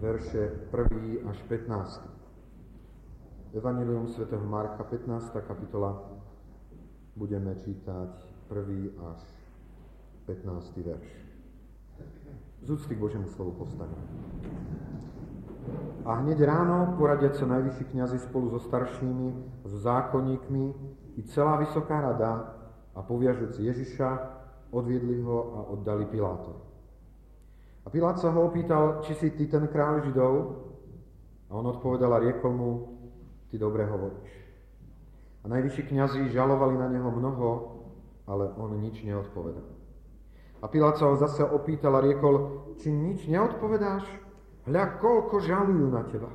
verše 1. až 15. Evangelium sv. Marka, 15. kapitola, budeme čítať 1. až 15. verš. Z úcty k Božiemu slovu postavíme. A hneď ráno poradiať sa najvyšší kniazy spolu so staršími, so zákonníkmi i celá vysoká rada a poviažúc Ježiša, odviedli ho a oddali Pilátovi. A Pilát sa ho opýtal, či si ty ten kráľ Židov? A on odpovedal a riekol mu, ty dobre hovoríš. A najvyšší kňazi žalovali na neho mnoho, ale on nič neodpovedal. A Pilát sa ho zase opýtal a riekol, či nič neodpovedáš? Hľa, koľko žalujú na teba.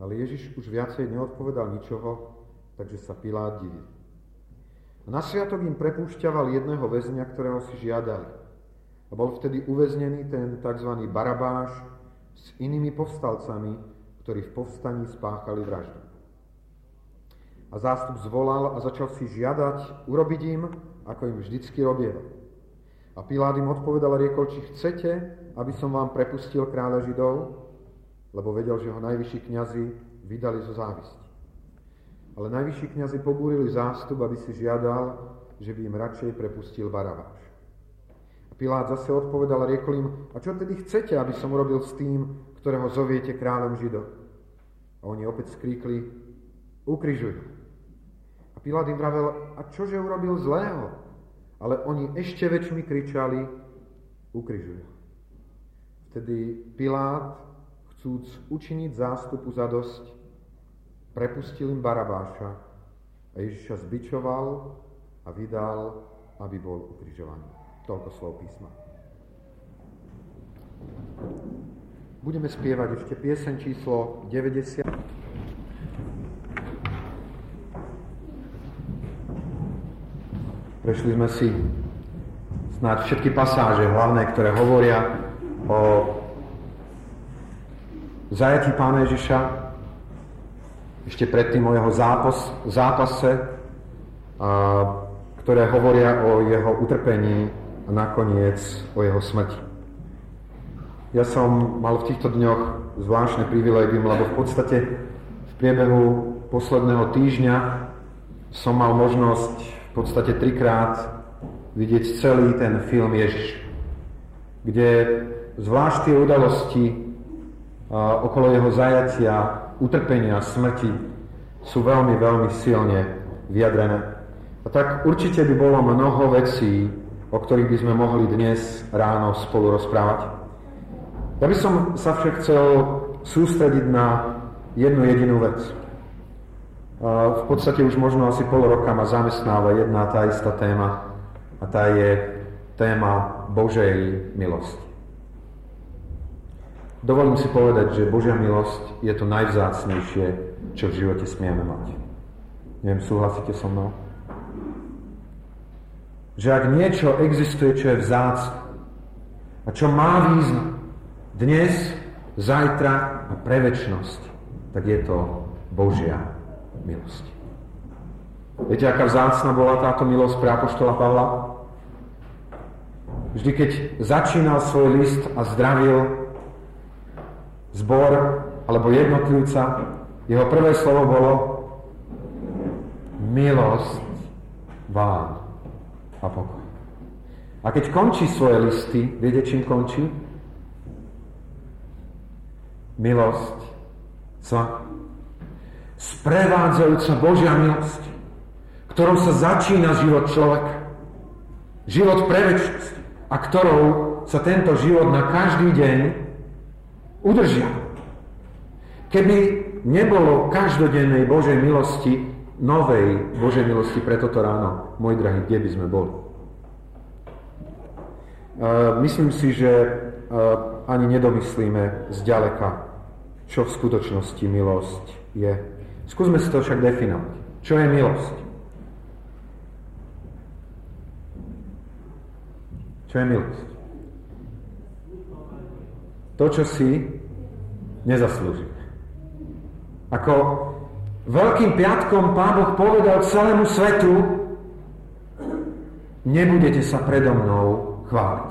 Ale Ježiš už viacej neodpovedal ničoho, takže sa Pilát divil. Na sviatok im prepúšťaval jedného väzňa, ktorého si žiadali. A bol vtedy uväznený ten tzv. Barabáš s inými povstalcami, ktorí v povstaní spáchali vraždu. A zástup zvolal a začal si žiadať urobiť im, ako im vždycky robieval. A Pilát im odpovedal a riekol, či chcete, aby som vám prepustil kráľa Židov, lebo vedel, že ho najvyšší kňazi vydali zo závisti. Ale najvyšší kňazi pobúrili zástup, aby si žiadal, že by im radšej prepustil Barabáš. Pilát zase odpovedal a riekol im, a čo tedy chcete, aby som urobil s tým, ktorého zoviete kráľom Židov? A oni opäť skríkli, ukrižuj A Pilát im vravel, a čože urobil zlého? Ale oni ešte väčšmi kričali, ukrižuj Vtedy Pilát, chcúc učiniť zástupu za dosť, prepustil im Barabáša a Ježiša zbičoval a vydal, aby bol ukrižovaný. Toľko slov písma. Budeme spievať ešte piesen číslo 90. Prešli sme si snáď všetky pasáže hlavné, ktoré hovoria o zajatí Pána Ježiša, ešte predtým o jeho zápas, zápase, a, ktoré hovoria o jeho utrpení a nakoniec o jeho smrti. Ja som mal v týchto dňoch zvláštne privilégium, lebo v podstate v priebehu posledného týždňa som mal možnosť v podstate trikrát vidieť celý ten film Ježiš, kde zvlášť tie udalosti okolo jeho zajatia, utrpenia, smrti sú veľmi, veľmi silne vyjadrené. A tak určite by bolo mnoho vecí, o ktorých by sme mohli dnes ráno spolu rozprávať. Ja by som sa však chcel sústrediť na jednu jedinú vec. V podstate už možno asi pol roka ma zamestnáva jedna tá istá téma a tá je téma Božej milosti. Dovolím si povedať, že Božia milosť je to najvzácnejšie, čo v živote smieme mať. Neviem, súhlasíte so mnou? Že ak niečo existuje, čo je vzácne a čo má význam dnes, zajtra a pre väčnosť, tak je to Božia milosť. Viete, aká vzácna bola táto milosť pre Apoštola Pavla? Vždy, keď začínal svoj list a zdravil zbor alebo jednotlivca, jeho prvé slovo bolo milosť vám a pokoj. A keď končí svoje listy, viete, čím končí? Milosť sa sprevádzajúca Božia milosť, ktorou sa začína život človeka. Život pre väčšnosť a ktorou sa tento život na každý deň udržia. Keby nebolo každodennej Božej milosti, novej Božej milosti pre toto ráno, môj drahý, kde by sme boli? Myslím si, že ani nedomyslíme zďaleka, čo v skutočnosti milosť je. Skúsme si to však definovať. Čo je milosť? Čo je milosť? To, čo si nezaslúžime. Ako Veľkým piatkom Pán Boh povedal celému svetu, nebudete sa predo mnou chváliť.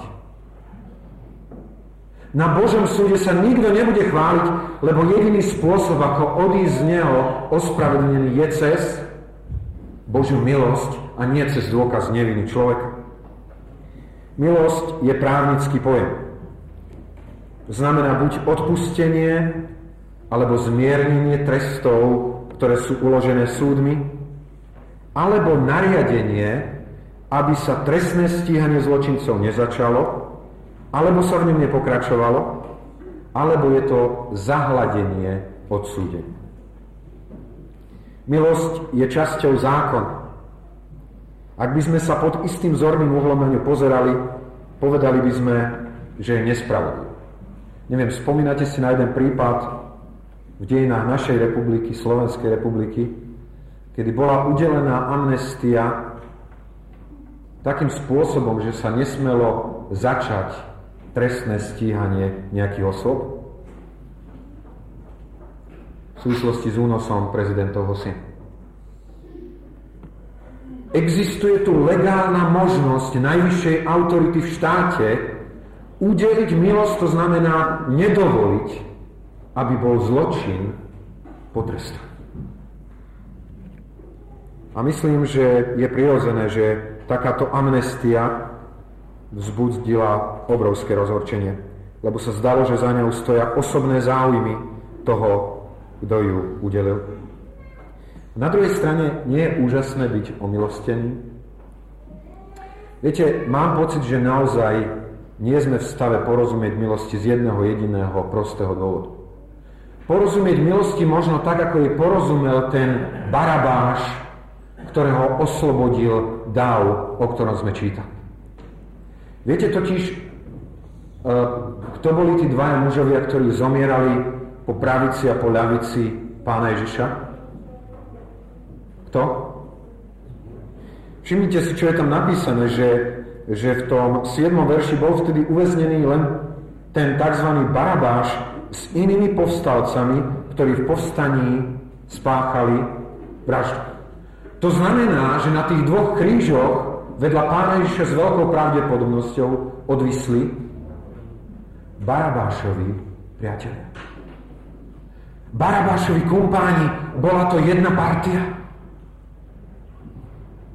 Na Božom súde sa nikto nebude chváliť, lebo jediný spôsob, ako odísť z Neho ospravedlnený je cez Božiu milosť a nie cez dôkaz neviny človeka. Milosť je právnický pojem. Znamená buď odpustenie, alebo zmiernenie trestov, ktoré sú uložené súdmi, alebo nariadenie, aby sa trestné stíhanie zločincov nezačalo, alebo sa v ňom nepokračovalo, alebo je to zahladenie odsúdenia. Milosť je časťou zákona. Ak by sme sa pod istým zorným uhlom na pozerali, povedali by sme, že je nespravodlivý. Neviem, spomínate si na jeden prípad v dejinách našej republiky, Slovenskej republiky, kedy bola udelená amnestia takým spôsobom, že sa nesmelo začať trestné stíhanie nejakých osob v súvislosti s únosom prezidentovho syna. Existuje tu legálna možnosť najvyššej autority v štáte udeliť milosť, to znamená nedovoliť, aby bol zločin potrestaný. A myslím, že je prirodzené, že takáto amnestia vzbudzila obrovské rozhorčenie, lebo sa zdalo, že za ňou stoja osobné záujmy toho, kto ju udelil. Na druhej strane nie je úžasné byť omilostení. Viete, mám pocit, že naozaj nie sme v stave porozumieť milosti z jedného jediného prostého dôvodu. Porozumieť milosti možno tak, ako je porozumel ten Barabáš, ktorého oslobodil dáv, o ktorom sme čítali. Viete totiž, e, kto boli tí dvaja mužovia, ktorí zomierali po pravici a po ľavici pána Ježiša? Kto? Všimnite si, čo je tam napísané, že, že v tom 7. verši bol vtedy uväznený len ten tzv. Barabáš s inými povstalcami, ktorí v povstaní spáchali vraždu. To znamená, že na tých dvoch krížoch vedľa pána Ježiša s veľkou pravdepodobnosťou odvisli Barabášovi priatelia. Barabášovi kumpáni, bola to jedna partia.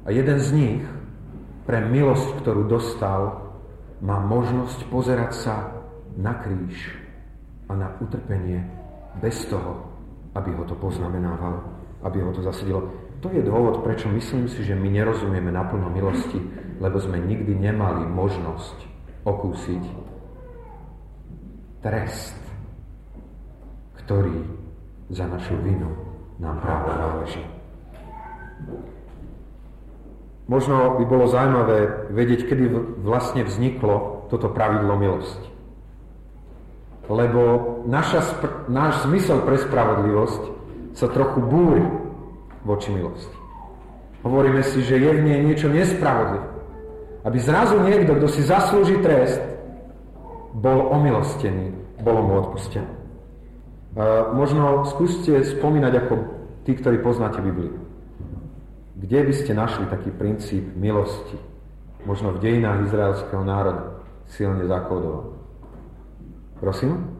A jeden z nich pre milosť, ktorú dostal, má možnosť pozerať sa na kríž a na utrpenie bez toho, aby ho to poznamenávalo, aby ho to zasedilo. To je dôvod, prečo myslím si, že my nerozumieme naplno milosti, lebo sme nikdy nemali možnosť okúsiť trest, ktorý za našu vinu nám práve náleží. Možno by bolo zaujímavé vedieť, kedy vlastne vzniklo toto pravidlo milosti. Lebo naša, náš zmysel pre spravodlivosť sa trochu búri voči milosti. Hovoríme si, že je v nej niečo nespravodlivé. Aby zrazu niekto, kto si zaslúži trest, bol omilostený, bolo mu odpustené. Možno skúste spomínať ako tí, ktorí poznáte Bibliu. Kde by ste našli taký princíp milosti? Možno v dejinách izraelského národa silne zakódovaný. Prosím?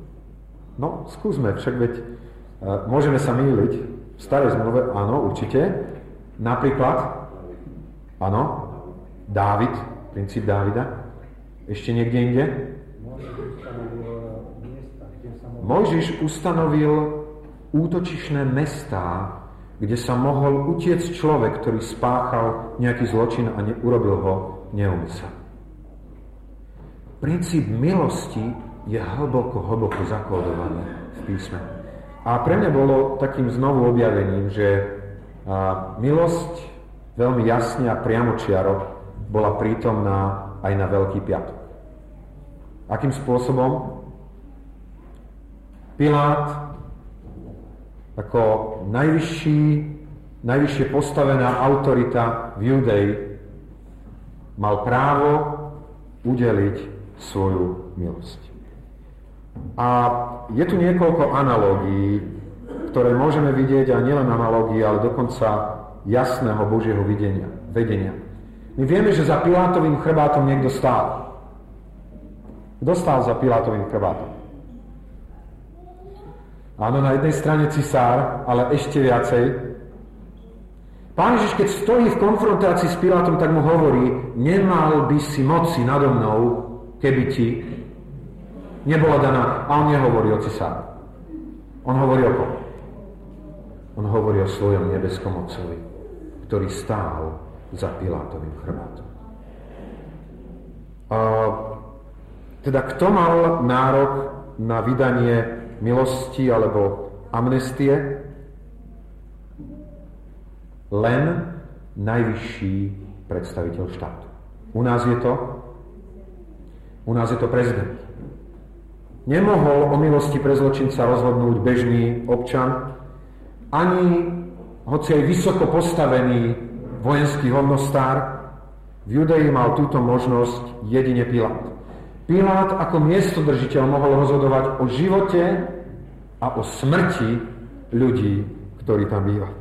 No, skúsme, však veď uh, môžeme sa mýliť, v starej zmluve, áno, určite. Napríklad, áno, Dávid, princíp Dávida. Ešte niekde inde? Mojžiš ustanovil útočišné mestá, kde sa mohol utiec človek, ktorý spáchal nejaký zločin a neurobil ho neumysel. Princíp milosti je hlboko, hlboko zakódovaný v písme. A pre mňa bolo takým znovu objavením, že milosť veľmi jasne a priamočiaro bola prítomná aj na Veľký piatok. Akým spôsobom? Pilát ako najvyšší, najvyššie postavená autorita v Judei mal právo udeliť svoju milosť. A je tu niekoľko analógií, ktoré môžeme vidieť, a nielen analógií, ale dokonca jasného Božieho videnia, vedenia. My vieme, že za Pilátovým chrbátom niekto stál. Dostal za Pilátovým chrbátom. Áno, na jednej strane cisár, ale ešte viacej. Pán Ježiš, keď stojí v konfrontácii s Pilátom, tak mu hovorí, nemal by si moci nado mnou, keby ti nebola daná. A on nehovorí o cisáru. On hovorí o kom? On hovorí o svojom nebeskom otcovi, ktorý stál za Pilátovým chrbátom. A, teda kto mal nárok na vydanie milosti alebo amnestie len najvyšší predstaviteľ štátu. U nás je to u nás je to prezident. Nemohol o milosti pre zločinca rozhodnúť bežný občan, ani hoci aj vysoko postavený vojenský hodnostár, v Judei mal túto možnosť jedine Pilát. Pilát ako miestodržiteľ mohol rozhodovať o živote a o smrti ľudí, ktorí tam bývali.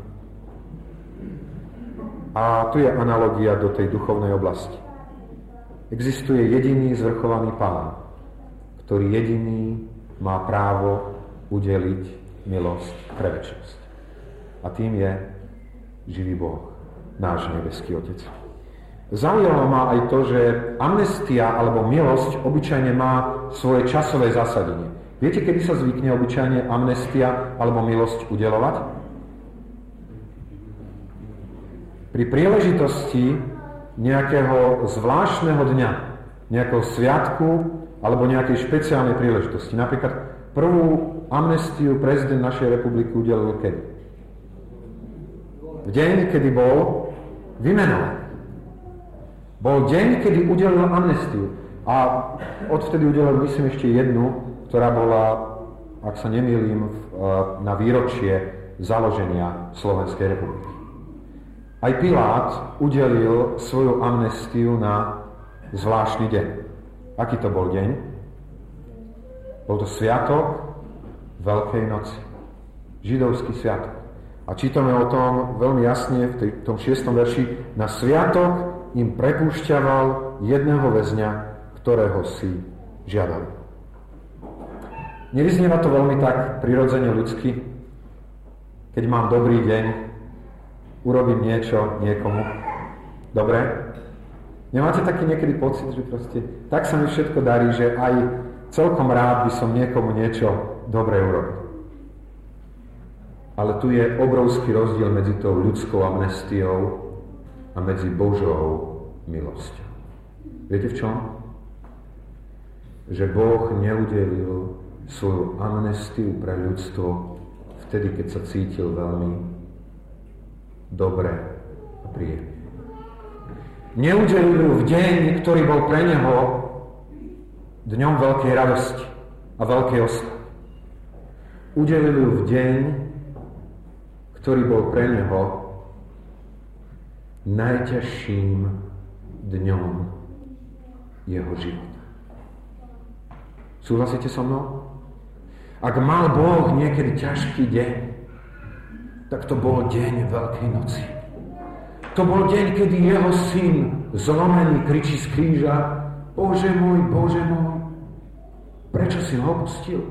A tu je analogia do tej duchovnej oblasti. Existuje jediný zvrchovaný pán, ktorý jediný má právo udeliť milosť pre väčšnosť. A tým je živý Boh, náš nebeský Otec. Zaujalo ma aj to, že amnestia alebo milosť obyčajne má svoje časové zasadenie. Viete, kedy sa zvykne obyčajne amnestia alebo milosť udelovať? Pri príležitosti nejakého zvláštneho dňa, nejakého sviatku alebo nejakej špeciálnej príležitosti. Napríklad prvú amnestiu prezident našej republiky udelil kedy? V deň, kedy bol vymenovaný. Bol deň, kedy udelil amnestiu. A odvtedy udelil, myslím, ešte jednu, ktorá bola, ak sa nemýlim, na výročie založenia Slovenskej republiky. Aj Pilát udelil svoju amnestiu na zvláštny deň. Aký to bol deň? Bol to sviatok Veľkej noci. Židovský sviatok. A čítame o tom veľmi jasne v tej, tom šiestom verši. Na sviatok im prepúšťaval jedného väzňa, ktorého si žiadali. Nevyznieva to veľmi tak prirodzene ľudsky, keď mám dobrý deň, urobím niečo niekomu. Dobre? Nemáte taký niekedy pocit, že proste tak sa mi všetko darí, že aj celkom rád by som niekomu niečo dobre urobil. Ale tu je obrovský rozdiel medzi tou ľudskou amnestiou a medzi Božou milosťou. Viete v čom? Že Boh neudelil svoju amnestiu pre ľudstvo vtedy, keď sa cítil veľmi dobre a príjemne. Neudelil ju v deň, ktorý bol pre neho dňom veľkej radosti a veľkej oslavy. Udelil ju v deň, ktorý bol pre neho najťažším dňom jeho života. Súhlasíte so mnou? Ak mal Boh niekedy ťažký deň, tak to bol deň Veľkej noci. To bol deň, kedy jeho syn zlomený kričí z kríža Bože môj, Bože môj, prečo si ho opustil?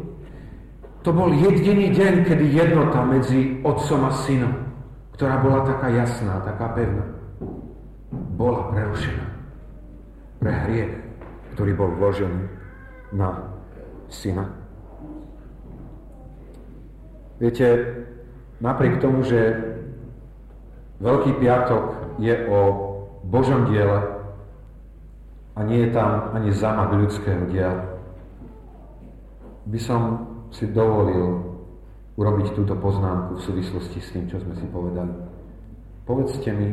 To bol jediný deň, kedy jednota medzi otcom a synom, ktorá bola taká jasná, taká pevná, bola prerušená pre hriech, ktorý bol vložený na syna. Viete, napriek tomu, že Veľký piatok je o Božom diele a nie je tam ani zámak ľudského diela, by som si dovolil urobiť túto poznámku v súvislosti s tým, čo sme si povedali. Povedzte mi,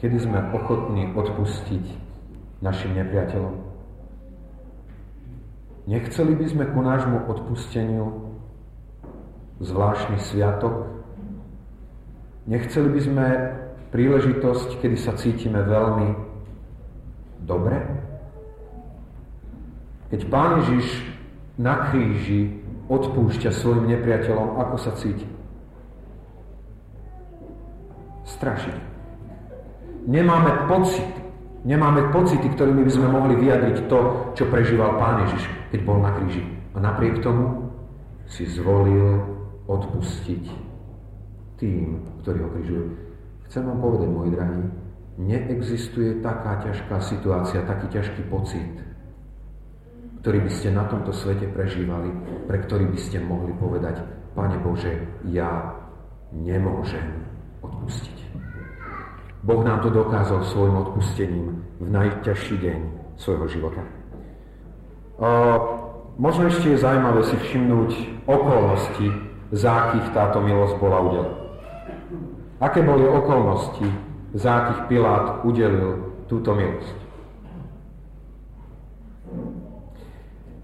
kedy sme ochotní odpustiť našim nepriateľom. Nechceli by sme ku nášmu odpusteniu zvláštny sviatok? Nechceli by sme príležitosť, kedy sa cítime veľmi dobre? Keď Pán Ježiš na kríži odpúšťa svojim nepriateľom, ako sa cíti? Strašne nemáme pocit, Nemáme pocity, ktorými by sme mohli vyjadriť to, čo prežíval Pán Ježiš, keď bol na kríži. A napriek tomu si zvolil odpustiť tým, ktorí ho križujú. Chcem vám povedať, môj drahý, neexistuje taká ťažká situácia, taký ťažký pocit, ktorý by ste na tomto svete prežívali, pre ktorý by ste mohli povedať, Pane Bože, ja nemôžem odpustiť. Boh nám to dokázal svojim odpustením v najťažší deň svojho života. O, možno ešte je zaujímavé si všimnúť okolnosti, za akých táto milosť bola udelená. Aké boli okolnosti, za akých Pilát udelil túto milosť?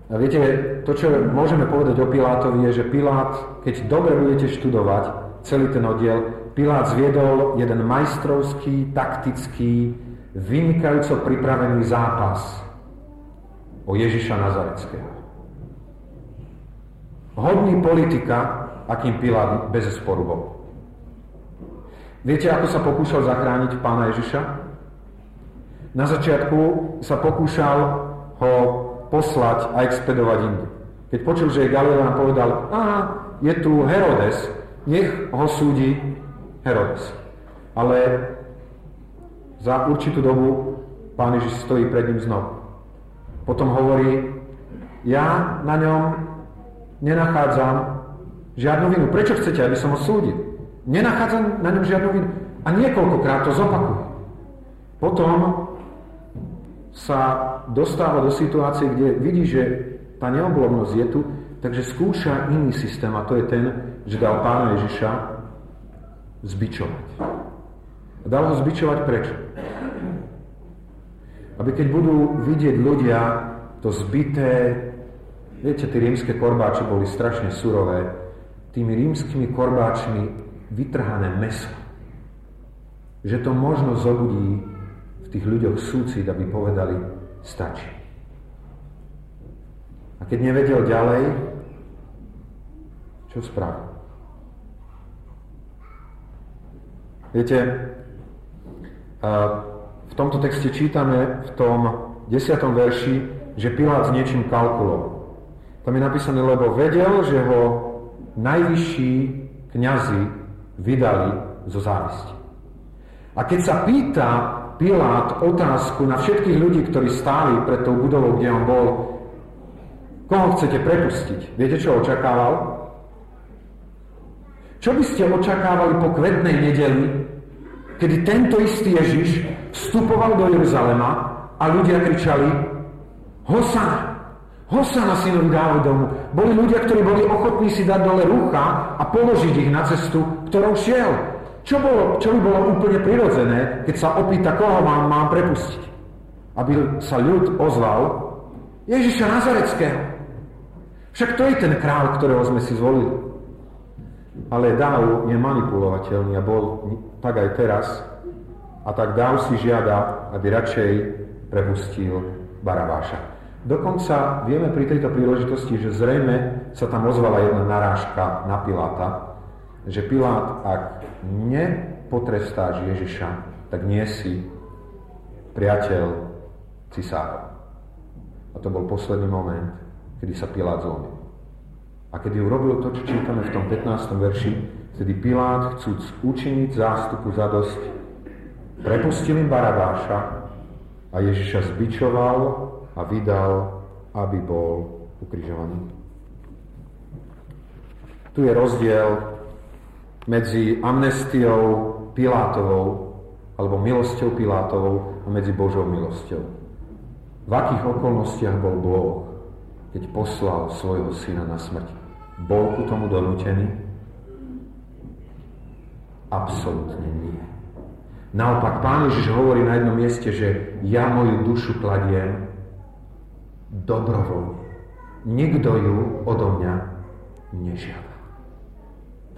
A viete, to, čo môžeme povedať o Pilátovi, je, že Pilát, keď dobre budete študovať celý ten oddiel, Pilát zviedol jeden majstrovský, taktický, vynikajúco pripravený zápas o Ježiša Nazareckého. Hodný politika, akým Pilát bez sporu bol. Viete, ako sa pokúšal zachrániť pána Ježiša? Na začiatku sa pokúšal ho poslať a expedovať inde. Keď počul, že je Galileán, povedal, a je tu Herodes, nech ho súdi Herodes. Ale za určitú dobu pán Ježiš stojí pred ním znovu. Potom hovorí, ja na ňom nenachádzam žiadnu vinu. Prečo chcete, aby som ho súdil? Nenachádzam na ňom žiadnu vinu. A niekoľkokrát to zopakuje. Potom sa dostáva do situácie, kde vidí, že tá neoblomnosť je tu, takže skúša iný systém a to je ten, že dal pána Ježiša zbičovať. A dal ho zbičovať prečo? Aby keď budú vidieť ľudia to zbité, viete, tie rímske korbáče boli strašne surové, tými rímskymi korbáčmi vytrhané meso. Že to možno zobudí v tých ľuďoch súcit, aby povedali, stačí. A keď nevedel ďalej, čo spravil? Viete, v tomto texte čítame v tom 10. verši, že Pilát s niečím kalkuloval. Tam je napísané, lebo vedel, že ho najvyšší kňazi vydali zo závisti. A keď sa pýta Pilát otázku na všetkých ľudí, ktorí stáli pred tou budovou, kde on bol, koho chcete prepustiť? Viete, čo očakával? Čo by ste očakávali po kvetnej nedeli, kedy tento istý Ježiš vstupoval do Jeruzalema a ľudia kričali Hosana, Hosana synovi Dávidomu. Boli ľudia, ktorí boli ochotní si dať dole rucha a položiť ich na cestu, ktorou šiel. Čo, bolo, čo by bolo úplne prirodzené, keď sa opýta, koho mám, mám prepustiť? Aby sa ľud ozval Ježiša Nazareckého. Však to je ten král, ktorého sme si zvolili. Ale Dáv je manipulovateľný a bol tak aj teraz. A tak Dáv si žiada, aby radšej prepustil Barabáša. Dokonca vieme pri tejto príležitosti, že zrejme sa tam ozvala jedna narážka na Piláta, že Pilát, ak nepotrestáš Ježiša, tak nie si priateľ cisára. A to bol posledný moment, kedy sa Pilát zlomil. A keď urobil to, čo čítame v tom 15. verši, vtedy Pilát, chcúc učiniť zástupu za dosť, prepustil im Barabáša a Ježiša zbičoval a vydal, aby bol ukrižovaný. Tu je rozdiel medzi amnestiou Pilátovou alebo milosťou Pilátovou a medzi Božou milosťou. V akých okolnostiach bol Boh, keď poslal svojho syna na smrť? Bol ku tomu donútený? Absolutne nie. Naopak, Pán Ježiš hovorí na jednom mieste, že ja moju dušu kladiem dobrovoľne. Nikto ju odo mňa nežiada.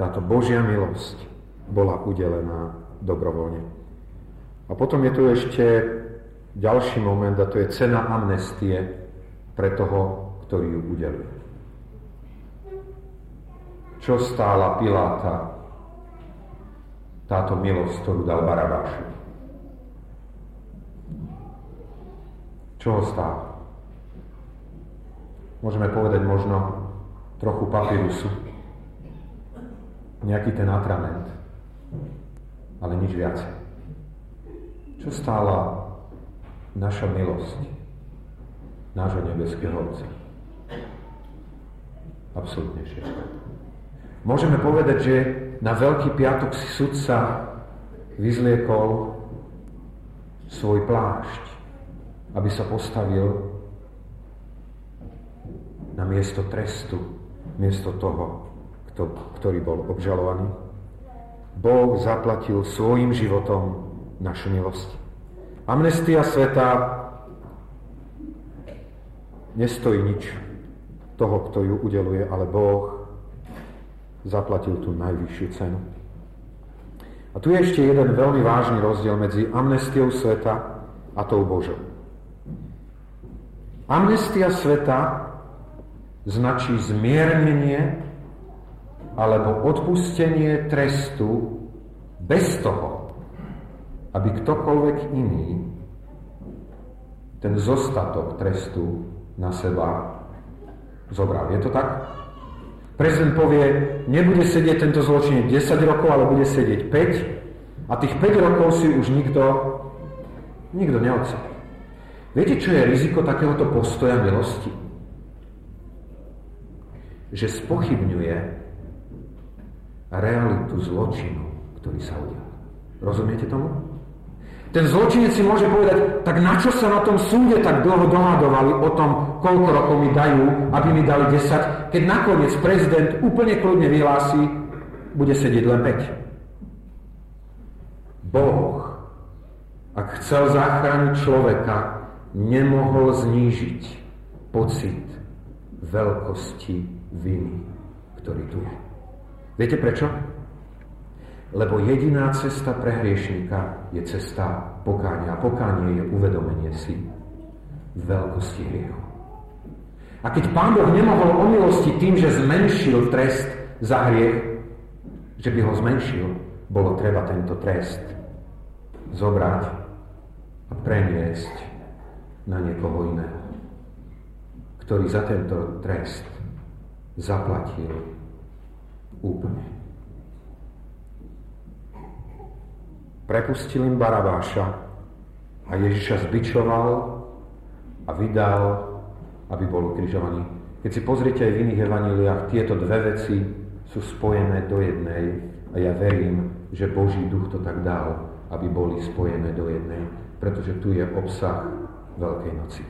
Táto Božia milosť bola udelená dobrovoľne. A potom je tu ešte ďalší moment, a to je cena amnestie pre toho, ktorý ju udeluje čo stála Piláta táto milosť, ktorú dal Barabášu. Čo ho stáva? Môžeme povedať možno trochu papírusu, nejaký ten atrament, ale nič viacej. Čo stála naša milosť nášho nebeského Otca? Absolutne všetko. Môžeme povedať, že na Veľký piatok si sudca vyzliekol svoj plášť, aby sa postavil na miesto trestu, miesto toho, kto, ktorý bol obžalovaný. Boh zaplatil svojim životom našu milosť. Amnestia sveta nestojí nič toho, kto ju udeluje, ale Boh zaplatil tú najvyššiu cenu. A tu je ešte jeden veľmi vážny rozdiel medzi amnestiou sveta a tou Božou. Amnestia sveta značí zmiernenie alebo odpustenie trestu bez toho, aby ktokoľvek iný ten zostatok trestu na seba zobral. Je to tak? Prezident povie, nebude sedieť tento zločinec 10 rokov, ale bude sedieť 5 a tých 5 rokov si už nikto, nikto neodsadí. Viete, čo je riziko takéhoto postoja milosti? Že spochybňuje realitu zločinu, ktorý sa udial. Rozumiete tomu? Ten zločinec si môže povedať, tak na čo sa na tom súde tak dlho dohadovali o tom, koľko rokov mi dajú, aby mi dali 10, keď nakoniec prezident úplne kľudne vyhlási, bude sedieť len 5. Boh, ak chcel zachrániť človeka, nemohol znížiť pocit veľkosti viny, ktorý tu je. Viete prečo? Lebo jediná cesta pre hriešníka je cesta pokánia. A pokánie je uvedomenie si veľkosti hriechu. A keď Pán Boh nemohol omilostiť tým, že zmenšil trest za hriech, že by ho zmenšil, bolo treba tento trest zobrať a preniesť na niekoho iného, ktorý za tento trest zaplatil úplne. Prepustil im Barabáša a Ježiša zbičoval a vydal, aby bol ukrižovaný. Keď si pozrite aj v iných evaníliách, tieto dve veci sú spojené do jednej a ja verím, že Boží duch to tak dal, aby boli spojené do jednej, pretože tu je obsah Veľkej noci.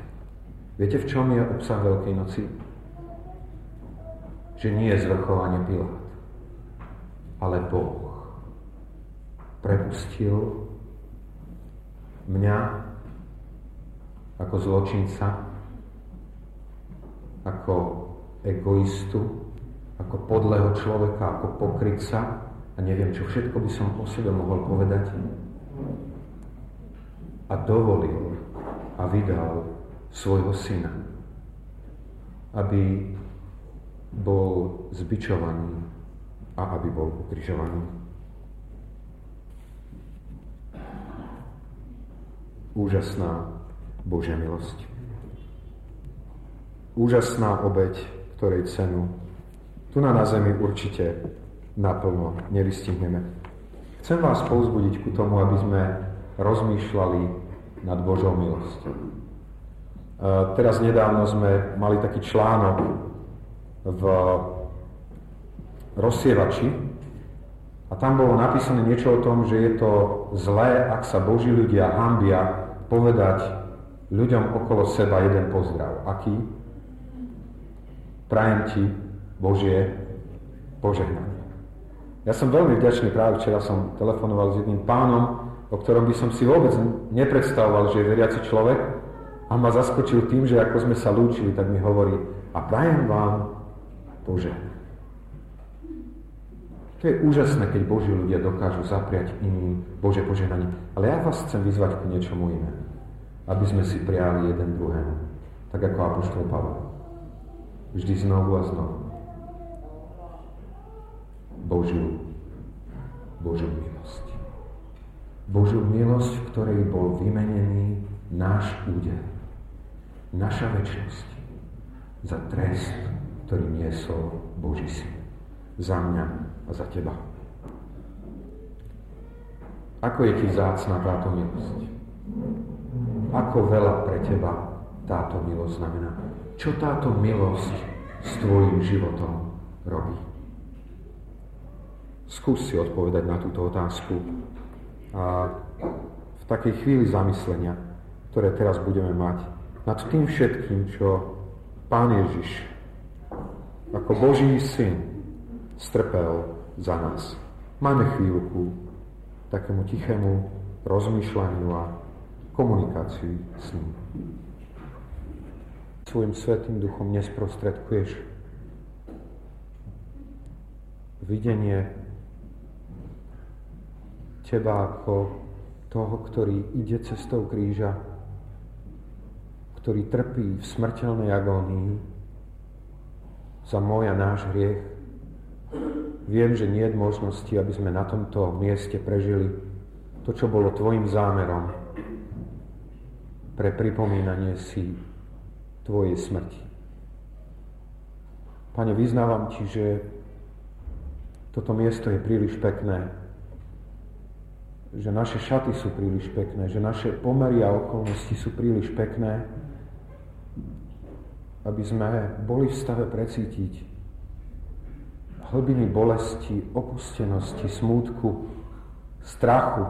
Viete, v čom je obsah Veľkej noci? Že nie je zvrchovanie Pilát, ale Boh prepustil mňa ako zločinca, ako egoistu, ako podlého človeka, ako pokrytca a neviem, čo všetko by som o sebe mohol povedať. A dovolil a vydal svojho syna, aby bol zbičovaný a aby bol ukrižovaný. Úžasná Božia milosť. Úžasná obeď, ktorej cenu tu na, na zemi určite naplno nevystihneme. Chcem vás povzbudiť ku tomu, aby sme rozmýšľali nad Božou milosťou. E, teraz nedávno sme mali taký článok v rozsievači a tam bolo napísané niečo o tom, že je to zlé, ak sa Boží ľudia hambia povedať ľuďom okolo seba jeden pozdrav. Aký? Prajem ti Božie požehnanie. Ja som veľmi vďačný, práve včera som telefonoval s jedným pánom, o ktorom by som si vôbec nepredstavoval, že je veriaci človek a ma zaskočil tým, že ako sme sa lúčili, tak mi hovorí a prajem vám požehnanie. To je úžasné, keď Boží ľudia dokážu zapriať iným Bože požehnanie. Ale ja vás chcem vyzvať k niečomu iné. Aby sme si prijali jeden druhému. Tak ako Apoštol Pavel. Vždy znovu a znovu. Božiu, Božiu milosť. Božiu milosť, v ktorej bol vymenený náš údel. naša väčnosť za trest, ktorý niesol Boží syn. Za mňa a za teba. Ako je ti vzácna táto milosť? Ako veľa pre teba táto milosť znamená? Čo táto milosť s tvojim životom robí? Skús si odpovedať na túto otázku a v takej chvíli zamyslenia, ktoré teraz budeme mať, nad tým všetkým, čo Pán Ježiš ako Boží syn strpel za nás. Máme chvíľku takému tichému rozmýšľaniu a komunikácii s ním. Svojim svetým duchom nesprostredkuješ videnie teba ako toho, ktorý ide cestou kríža, ktorý trpí v smrteľnej agónii za môj a náš hriech. Viem, že nie je možnosti, aby sme na tomto mieste prežili to, čo bolo tvojim zámerom pre pripomínanie si tvojej smrti. Pane, vyznávam ti, že toto miesto je príliš pekné že naše šaty sú príliš pekné, že naše pomery a okolnosti sú príliš pekné, aby sme boli v stave precítiť hlbiny bolesti, opustenosti, smútku, strachu,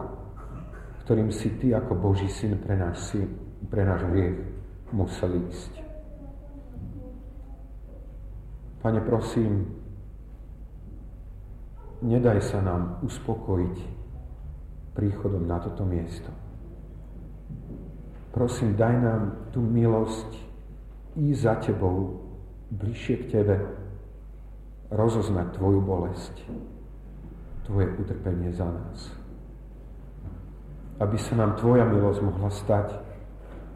ktorým si Ty ako Boží syn pre náš, syn, pre náš hriech musel ísť. Pane, prosím, nedaj sa nám uspokojiť príchodom na toto miesto. Prosím, daj nám tú milosť ísť za Tebou, bližšie k Tebe, rozoznať Tvoju bolesť, Tvoje utrpenie za nás. Aby sa nám Tvoja milosť mohla stať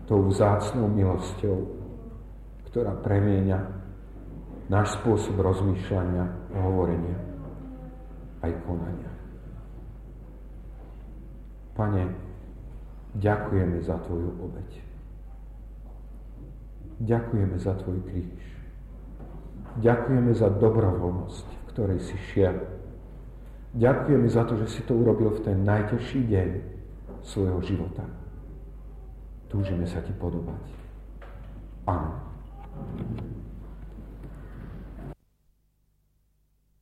tou vzácnou milosťou, ktorá premieňa náš spôsob rozmýšľania, hovorenia aj konania. Pane, ďakujeme za Tvoju obeď. Ďakujeme za Tvoj kríž. Ďakujeme za dobrovoľnosť, v ktorej si šiel. Ďakujeme za to, že si to urobil v ten najtežší deň svojho života. Túžime sa Ti podobať. Amen.